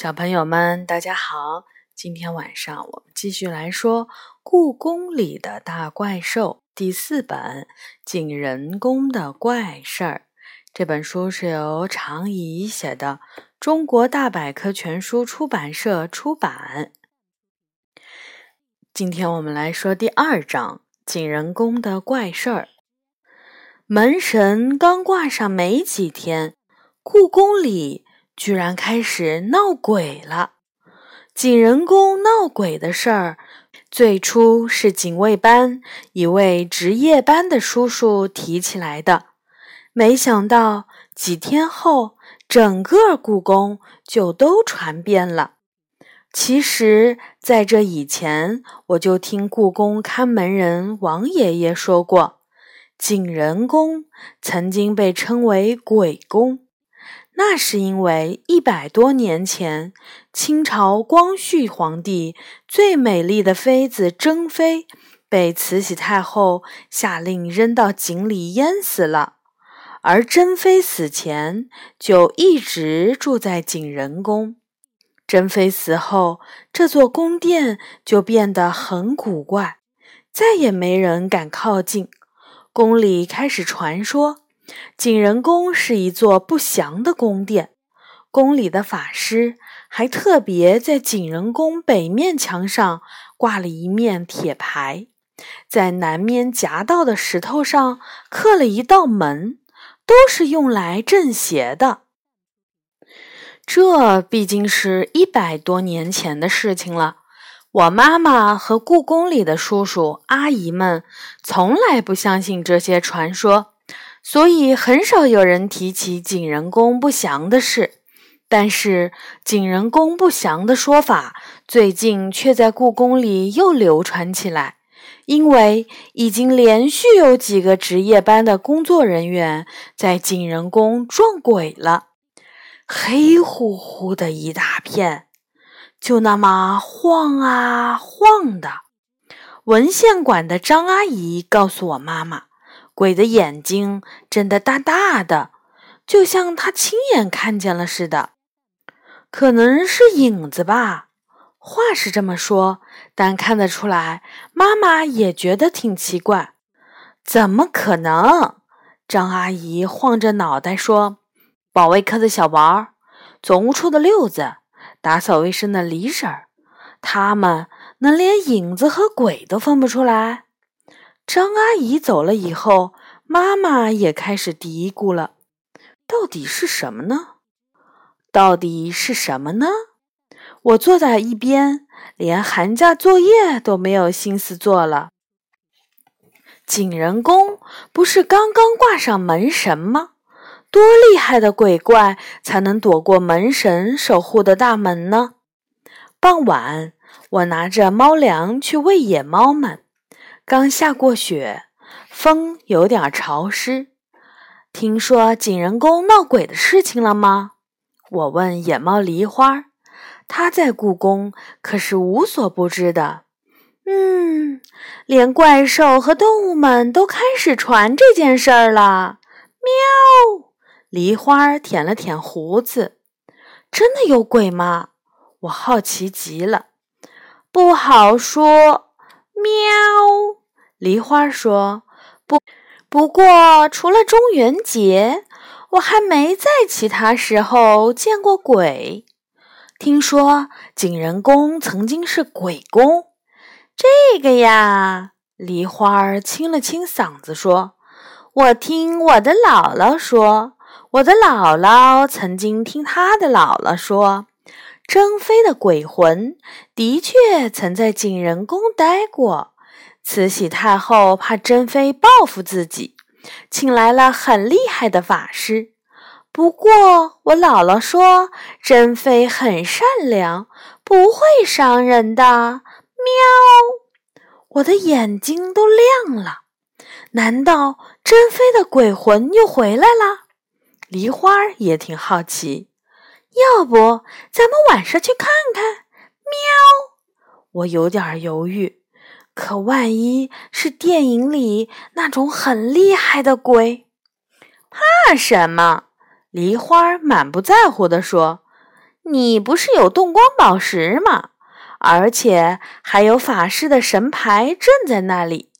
小朋友们，大家好！今天晚上我们继续来说《故宫里的大怪兽》第四本《景仁宫的怪事儿》。这本书是由常怡写的，中国大百科全书出版社出版。今天我们来说第二章《景仁宫的怪事儿》。门神刚挂上没几天，故宫里。居然开始闹鬼了！景仁宫闹鬼的事儿，最初是警卫班一位值夜班的叔叔提起来的。没想到几天后，整个故宫就都传遍了。其实，在这以前，我就听故宫看门人王爷爷说过，景仁宫曾经被称为鬼宫。那是因为一百多年前，清朝光绪皇帝最美丽的妃子珍妃被慈禧太后下令扔到井里淹死了，而珍妃死前就一直住在景仁宫。珍妃死后，这座宫殿就变得很古怪，再也没人敢靠近。宫里开始传说。景仁宫是一座不祥的宫殿，宫里的法师还特别在景仁宫北面墙上挂了一面铁牌，在南面夹道的石头上刻了一道门，都是用来镇邪的。这毕竟是一百多年前的事情了，我妈妈和故宫里的叔叔阿姨们从来不相信这些传说。所以很少有人提起景仁宫不祥的事，但是景仁宫不祥的说法最近却在故宫里又流传起来，因为已经连续有几个值夜班的工作人员在景仁宫撞鬼了，黑乎乎的一大片，就那么晃啊晃的。文献馆的张阿姨告诉我妈妈。鬼的眼睛睁得大大的，就像他亲眼看见了似的。可能是影子吧，话是这么说，但看得出来，妈妈也觉得挺奇怪。怎么可能？张阿姨晃着脑袋说：“保卫科的小王，总务处的六子，打扫卫生的李婶儿，他们能连影子和鬼都分不出来？”张阿姨走了以后，妈妈也开始嘀咕了：“到底是什么呢？到底是什么呢？”我坐在一边，连寒假作业都没有心思做了。景仁宫不是刚刚挂上门神吗？多厉害的鬼怪才能躲过门神守护的大门呢？傍晚，我拿着猫粮去喂野猫们。刚下过雪，风有点潮湿。听说景仁宫闹鬼的事情了吗？我问野猫梨花，它在故宫可是无所不知的。嗯，连怪兽和动物们都开始传这件事儿了。喵！梨花舔了舔胡子。真的有鬼吗？我好奇极了。不好说。喵。梨花说：“不，不过除了中元节，我还没在其他时候见过鬼。听说景仁宫曾经是鬼宫，这个呀。”梨花清了清嗓子说：“我听我的姥姥说，我的姥姥曾经听她的姥姥说，珍妃的鬼魂的确曾在景仁宫待过。”慈禧太后怕珍妃报复自己，请来了很厉害的法师。不过我姥姥说，珍妃很善良，不会伤人的。喵！我的眼睛都亮了。难道珍妃的鬼魂又回来了？梨花也挺好奇。要不咱们晚上去看看？喵！我有点犹豫。可万一是电影里那种很厉害的鬼，怕什么？梨花满不在乎地说：“你不是有动光宝石吗？而且还有法师的神牌镇在那里。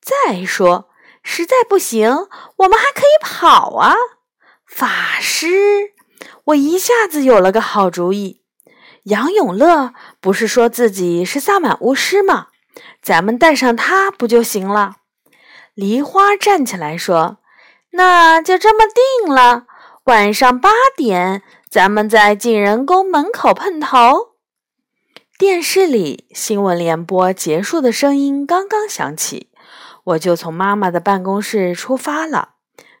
再说，实在不行，我们还可以跑啊！法师，我一下子有了个好主意。杨永乐不是说自己是萨满巫师吗？咱们带上它不就行了？梨花站起来说：“那就这么定了，晚上八点，咱们在景仁宫门口碰头。”电视里新闻联播结束的声音刚刚响起，我就从妈妈的办公室出发了。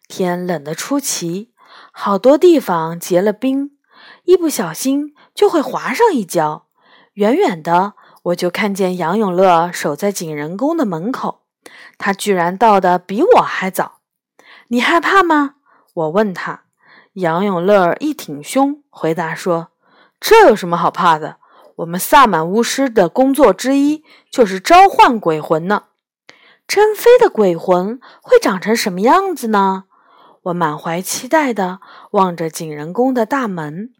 天冷得出奇，好多地方结了冰，一不小心就会滑上一跤。远远的，我就看见杨永乐守在景仁宫的门口，他居然到的比我还早。你害怕吗？我问他。杨永乐一挺胸，回答说：“这有什么好怕的？”我们萨满巫师的工作之一就是召唤鬼魂呢。珍妃的鬼魂会长成什么样子呢？我满怀期待地望着景仁宫的大门。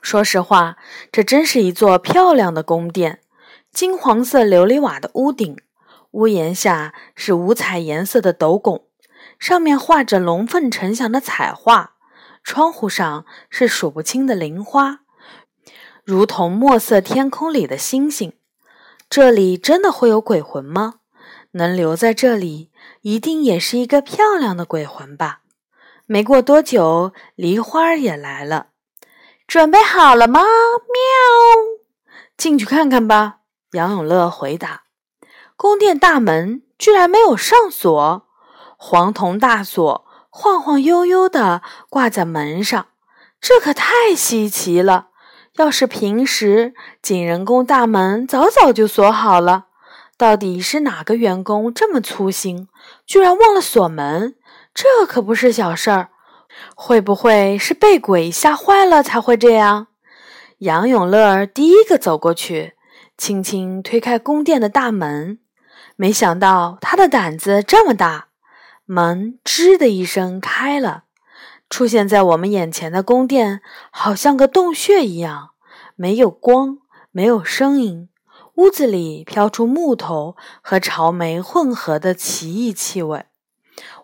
说实话，这真是一座漂亮的宫殿。金黄色琉璃瓦的屋顶，屋檐下是五彩颜色的斗拱，上面画着龙凤呈祥的彩画。窗户上是数不清的菱花。如同墨色天空里的星星，这里真的会有鬼魂吗？能留在这里，一定也是一个漂亮的鬼魂吧。没过多久，梨花也来了。准备好了吗？喵！进去看看吧。杨永乐回答。宫殿大门居然没有上锁，黄铜大锁晃晃悠悠地挂在门上，这可太稀奇了。要是平时，景仁宫大门早早就锁好了。到底是哪个员工这么粗心，居然忘了锁门？这可不是小事儿。会不会是被鬼吓坏了才会这样？杨永乐第一个走过去，轻轻推开宫殿的大门。没想到他的胆子这么大，门吱的一声开了。出现在我们眼前的宫殿，好像个洞穴一样，没有光，没有声音。屋子里飘出木头和潮霉混合的奇异气味，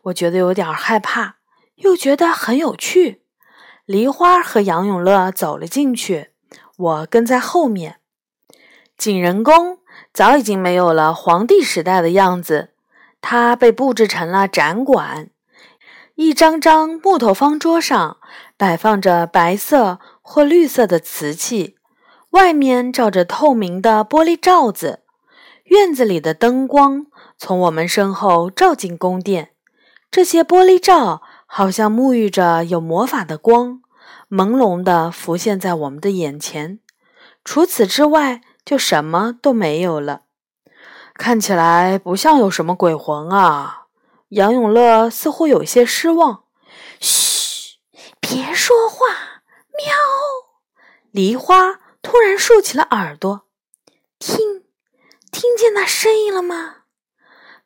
我觉得有点害怕，又觉得很有趣。梨花和杨永乐走了进去，我跟在后面。景仁宫早已经没有了皇帝时代的样子，它被布置成了展馆。一张张木头方桌上摆放着白色或绿色的瓷器，外面罩着透明的玻璃罩子。院子里的灯光从我们身后照进宫殿，这些玻璃罩好像沐浴着有魔法的光，朦胧地浮现在我们的眼前。除此之外，就什么都没有了。看起来不像有什么鬼魂啊。杨永乐似乎有些失望。嘘，别说话！喵！梨花突然竖起了耳朵，听，听见那声音了吗？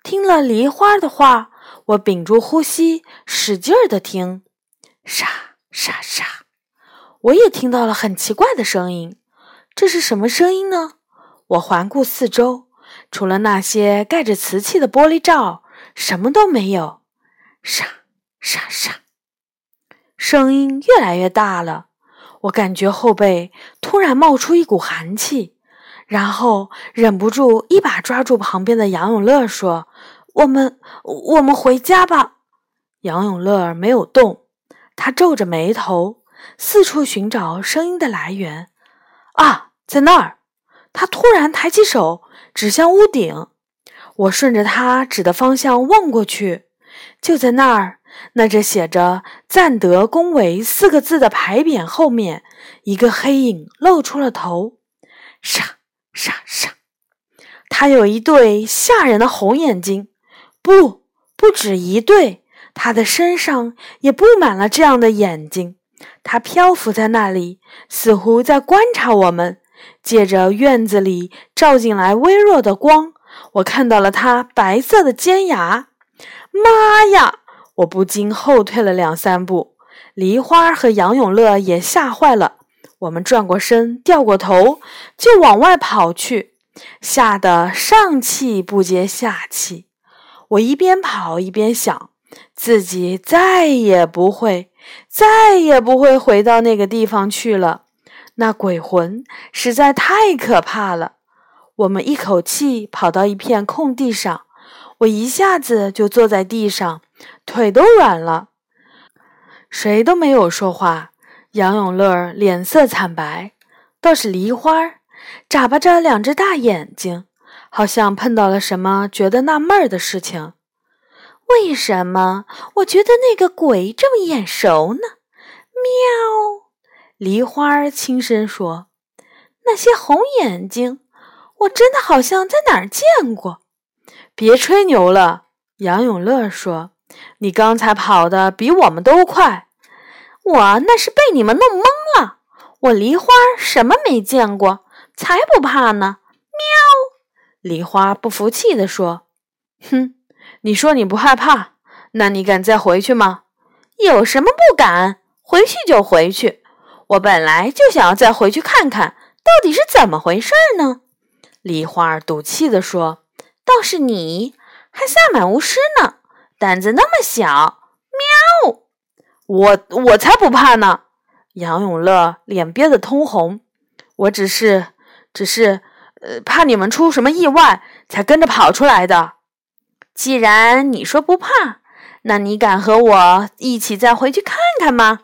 听了梨花的话，我屏住呼吸，使劲儿的听。沙沙沙！我也听到了很奇怪的声音。这是什么声音呢？我环顾四周，除了那些盖着瓷器的玻璃罩。什么都没有，沙沙沙，声音越来越大了。我感觉后背突然冒出一股寒气，然后忍不住一把抓住旁边的杨永乐，说：“我们，我们回家吧。”杨永乐没有动，他皱着眉头，四处寻找声音的来源。啊，在那儿！他突然抬起手指向屋顶。我顺着他指的方向望过去，就在那儿，那只写着“赞德恭维”四个字的牌匾后面，一个黑影露出了头。傻傻傻！他有一对吓人的红眼睛，不，不止一对，他的身上也布满了这样的眼睛。他漂浮在那里，似乎在观察我们，借着院子里照进来微弱的光。我看到了它白色的尖牙，妈呀！我不禁后退了两三步。梨花和杨永乐也吓坏了。我们转过身，掉过头，就往外跑去，吓得上气不接下气。我一边跑一边想，自己再也不会，再也不会回到那个地方去了。那鬼魂实在太可怕了。我们一口气跑到一片空地上，我一下子就坐在地上，腿都软了。谁都没有说话。杨永乐脸色惨白，倒是梨花眨巴着两只大眼睛，好像碰到了什么觉得纳闷儿的事情。为什么我觉得那个鬼这么眼熟呢？喵！梨花轻声说：“那些红眼睛，我真的好像在哪儿见过。”别吹牛了，杨永乐说：“你刚才跑的比我们都快。”我那是被你们弄懵了。我梨花什么没见过，才不怕呢！喵！梨花不服气地说：“哼，你说你不害怕，那你敢再回去吗？有什么不敢？回去就回去。我本来就想要再回去看看，到底是怎么回事呢？”梨花赌气地说：“倒是你，还萨满巫师呢，胆子那么小。”喵！我我才不怕呢！杨永乐脸憋得通红。我只是，只是，呃，怕你们出什么意外，才跟着跑出来的。既然你说不怕，那你敢和我一起再回去看看吗？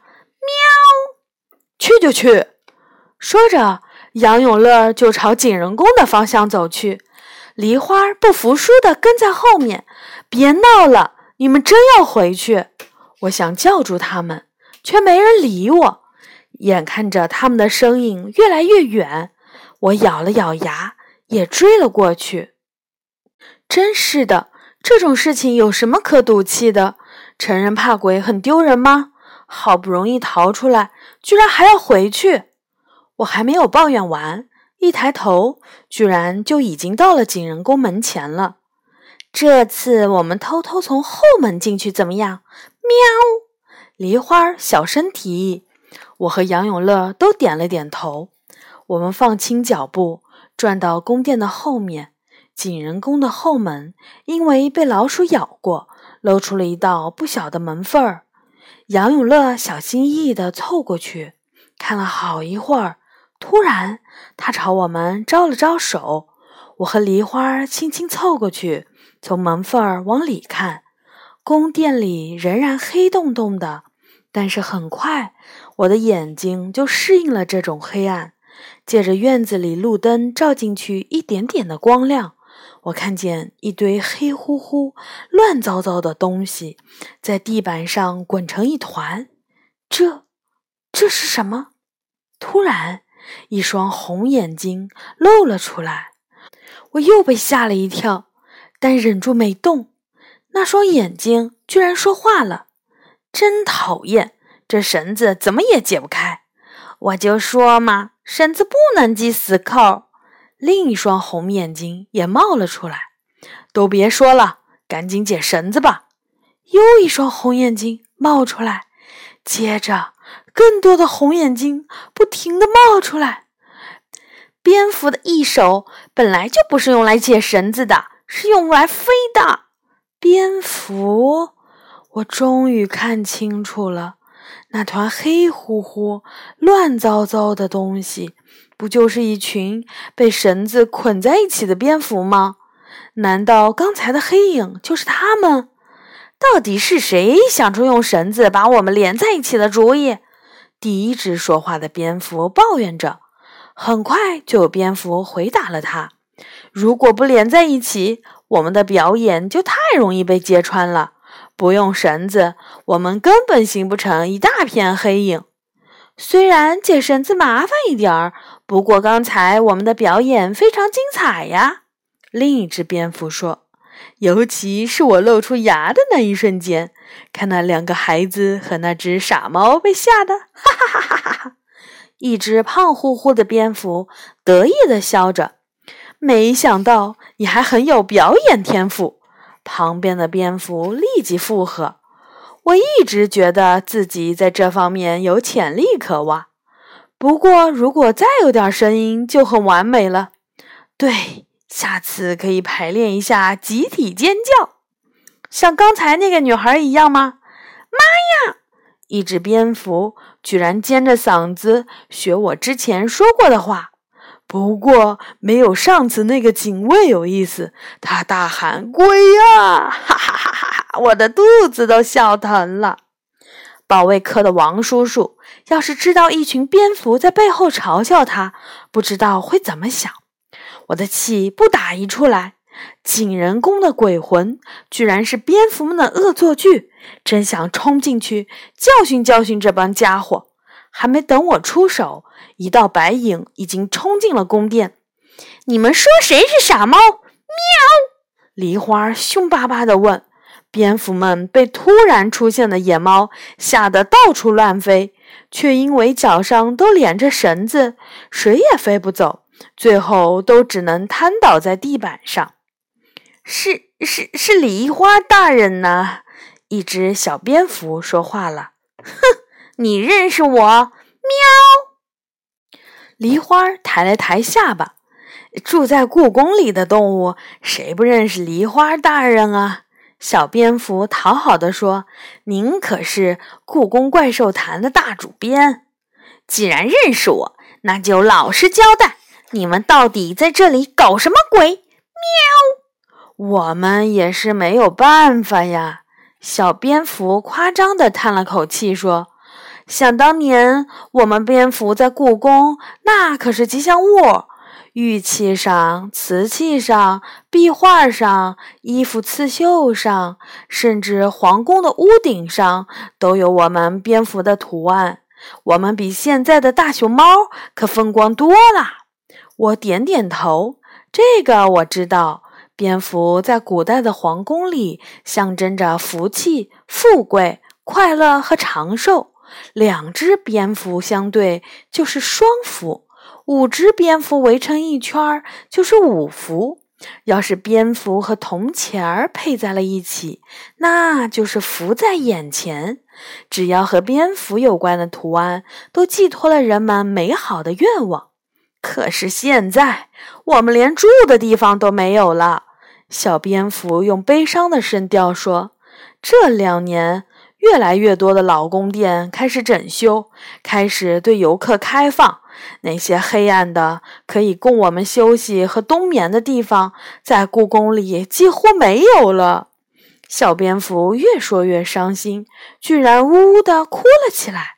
去就去。说着，杨永乐就朝景仁宫的方向走去。梨花不服输的跟在后面。别闹了，你们真要回去？我想叫住他们，却没人理我。眼看着他们的身影越来越远，我咬了咬牙，也追了过去。真是的，这种事情有什么可赌气的？成人怕鬼很丢人吗？好不容易逃出来，居然还要回去！我还没有抱怨完，一抬头，居然就已经到了景仁宫门前了。这次我们偷偷从后门进去，怎么样？喵！梨花小声提议，我和杨永乐都点了点头。我们放轻脚步，转到宫殿的后面。景仁宫的后门因为被老鼠咬过，露出了一道不小的门缝儿。杨永乐小心翼翼地凑过去，看了好一会儿。突然，他朝我们招了招手。我和梨花轻轻凑过去，从门缝儿往里看。宫殿里仍然黑洞洞的，但是很快我的眼睛就适应了这种黑暗。借着院子里路灯照进去一点点的光亮，我看见一堆黑乎乎、乱糟糟的东西在地板上滚成一团。这，这是什么？突然，一双红眼睛露了出来，我又被吓了一跳，但忍住没动。那双眼睛居然说话了，真讨厌！这绳子怎么也解不开。我就说嘛，绳子不能系死扣。另一双红眼睛也冒了出来，都别说了，赶紧解绳子吧。又一双红眼睛冒出来，接着更多的红眼睛不停地冒出来。蝙蝠的翼手本来就不是用来解绳子的，是用来飞的。蝙蝠，我终于看清楚了，那团黑乎乎、乱糟糟的东西，不就是一群被绳子捆在一起的蝙蝠吗？难道刚才的黑影就是他们？到底是谁想出用绳子把我们连在一起的主意？第一只说话的蝙蝠抱怨着。很快就有蝙蝠回答了他：“如果不连在一起。”我们的表演就太容易被揭穿了。不用绳子，我们根本形不成一大片黑影。虽然解绳子麻烦一点儿，不过刚才我们的表演非常精彩呀。另一只蝙蝠说：“尤其是我露出牙的那一瞬间，看那两个孩子和那只傻猫被吓得，哈哈哈哈哈哈！”一只胖乎乎的蝙蝠得意地笑着。没想到你还很有表演天赋，旁边的蝙蝠立即附和：“我一直觉得自己在这方面有潜力可挖。不过如果再有点声音，就很完美了。对，下次可以排练一下集体尖叫，像刚才那个女孩一样吗？妈呀！一只蝙蝠居然尖着嗓子学我之前说过的话，不过没有上次那个警卫有意思。他大喊：“鬼呀！”哈哈哈哈哈！我的肚子都笑疼了。保卫科的王叔叔要是知道一群蝙蝠在背后嘲笑他，不知道会怎么想。我的气不打一处来。景仁宫的鬼魂居然是蝙蝠们的恶作剧，真想冲进去教训教训这帮家伙。还没等我出手，一道白影已经冲进了宫殿。你们说谁是傻猫？喵！梨花凶巴巴地问。蝙蝠们被突然出现的野猫吓得到处乱飞，却因为脚上都连着绳子，谁也飞不走，最后都只能瘫倒在地板上。是是是，梨花大人呐！一只小蝙蝠说话了：“哼，你认识我？”喵。梨花抬了抬下巴：“住在故宫里的动物，谁不认识梨花大人啊？”小蝙蝠讨好的说：“您可是故宫怪兽谈的大主编，既然认识我，那就老实交代，你们到底在这里搞什么鬼？”喵。我们也是没有办法呀。小蝙蝠夸张地叹了口气说：“想当年，我们蝙蝠在故宫，那可是吉祥物，玉器上、瓷器上、壁画上、衣服刺绣上，甚至皇宫的屋顶上，都有我们蝙蝠的图案。我们比现在的大熊猫可风光多了。”我点点头，这个我知道。蝙蝠在古代的皇宫里象征着福气、富贵、快乐和长寿。两只蝙蝠相对就是双福，五只蝙蝠围成一圈儿就是五福。要是蝙蝠和铜钱儿配在了一起，那就是福在眼前。只要和蝙蝠有关的图案，都寄托了人们美好的愿望。可是现在，我们连住的地方都没有了。小蝙蝠用悲伤的声调说：“这两年，越来越多的老宫殿开始整修，开始对游客开放。那些黑暗的可以供我们休息和冬眠的地方，在故宫里几乎没有了。”小蝙蝠越说越伤心，居然呜呜地哭了起来。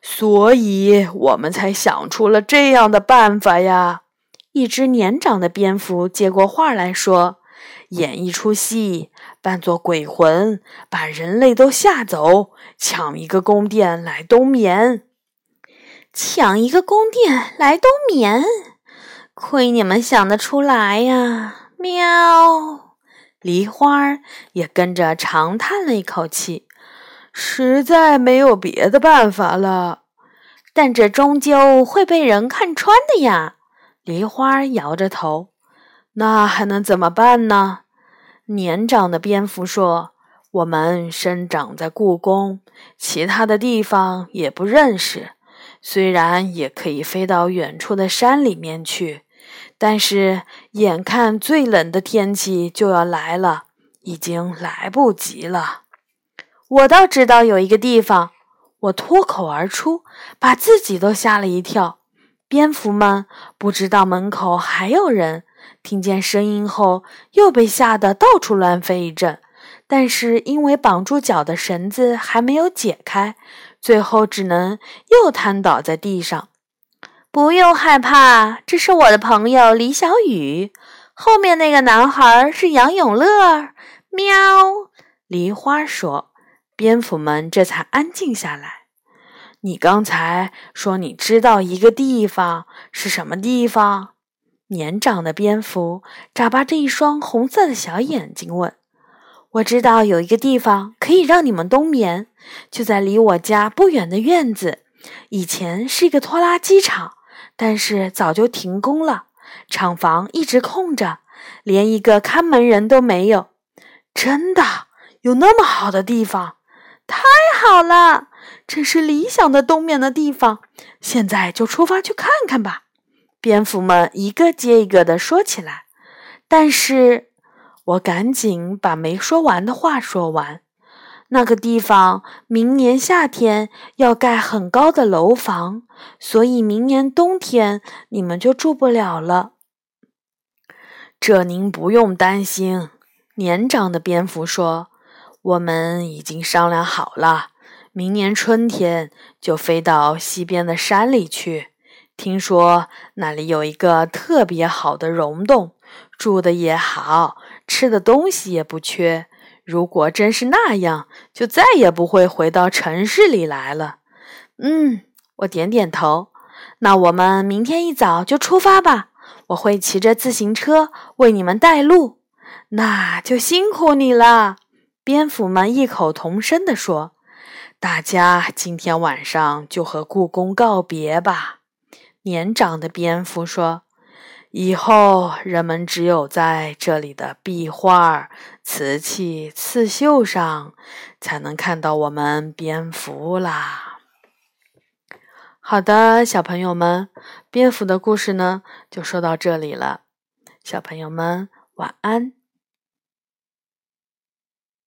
所以我们才想出了这样的办法呀！一只年长的蝙蝠接过话来说。演一出戏，扮作鬼魂，把人类都吓走，抢一个宫殿来冬眠。抢一个宫殿来冬眠，亏你们想得出来呀！喵，梨花也跟着长叹了一口气，实在没有别的办法了。但这终究会被人看穿的呀！梨花摇着头。那还能怎么办呢？年长的蝙蝠说：“我们生长在故宫，其他的地方也不认识。虽然也可以飞到远处的山里面去，但是眼看最冷的天气就要来了，已经来不及了。我倒知道有一个地方。”我脱口而出，把自己都吓了一跳。蝙蝠们不知道门口还有人。听见声音后，又被吓得到处乱飞一阵，但是因为绑住脚的绳子还没有解开，最后只能又瘫倒在地上。不用害怕，这是我的朋友李小雨。后面那个男孩是杨永乐。喵，梨花说。蝙蝠们这才安静下来。你刚才说你知道一个地方是什么地方？年长的蝙蝠眨巴着一双红色的小眼睛问：“我知道有一个地方可以让你们冬眠，就在离我家不远的院子。以前是一个拖拉机厂，但是早就停工了，厂房一直空着，连一个看门人都没有。真的有那么好的地方？太好了！真是理想的冬眠的地方。现在就出发去看看吧！蝙蝠们一个接一个的说起来。但是我赶紧把没说完的话说完。那个地方明年夏天要盖很高的楼房，所以明年冬天你们就住不了了。这您不用担心。年长的蝙蝠说：“我们已经商量好了，明年春天就飞到西边的山里去。听说那里有一个特别好的溶洞，住的也好，吃的东西也不缺。如果真是那样，就再也不会回到城市里来了。”嗯，我点点头。那我们明天一早就出发吧。我会骑着自行车为你们带路。那就辛苦你了，蝙蝠们异口同声地说：“大家今天晚上就和故宫告别吧。”年长的蝙蝠说：“以后人们只有在这里的壁画、瓷器、刺绣上才能看到我们蝙蝠啦。”好的，小朋友们，蝙蝠的故事呢就说到这里了。小朋友们，晚安。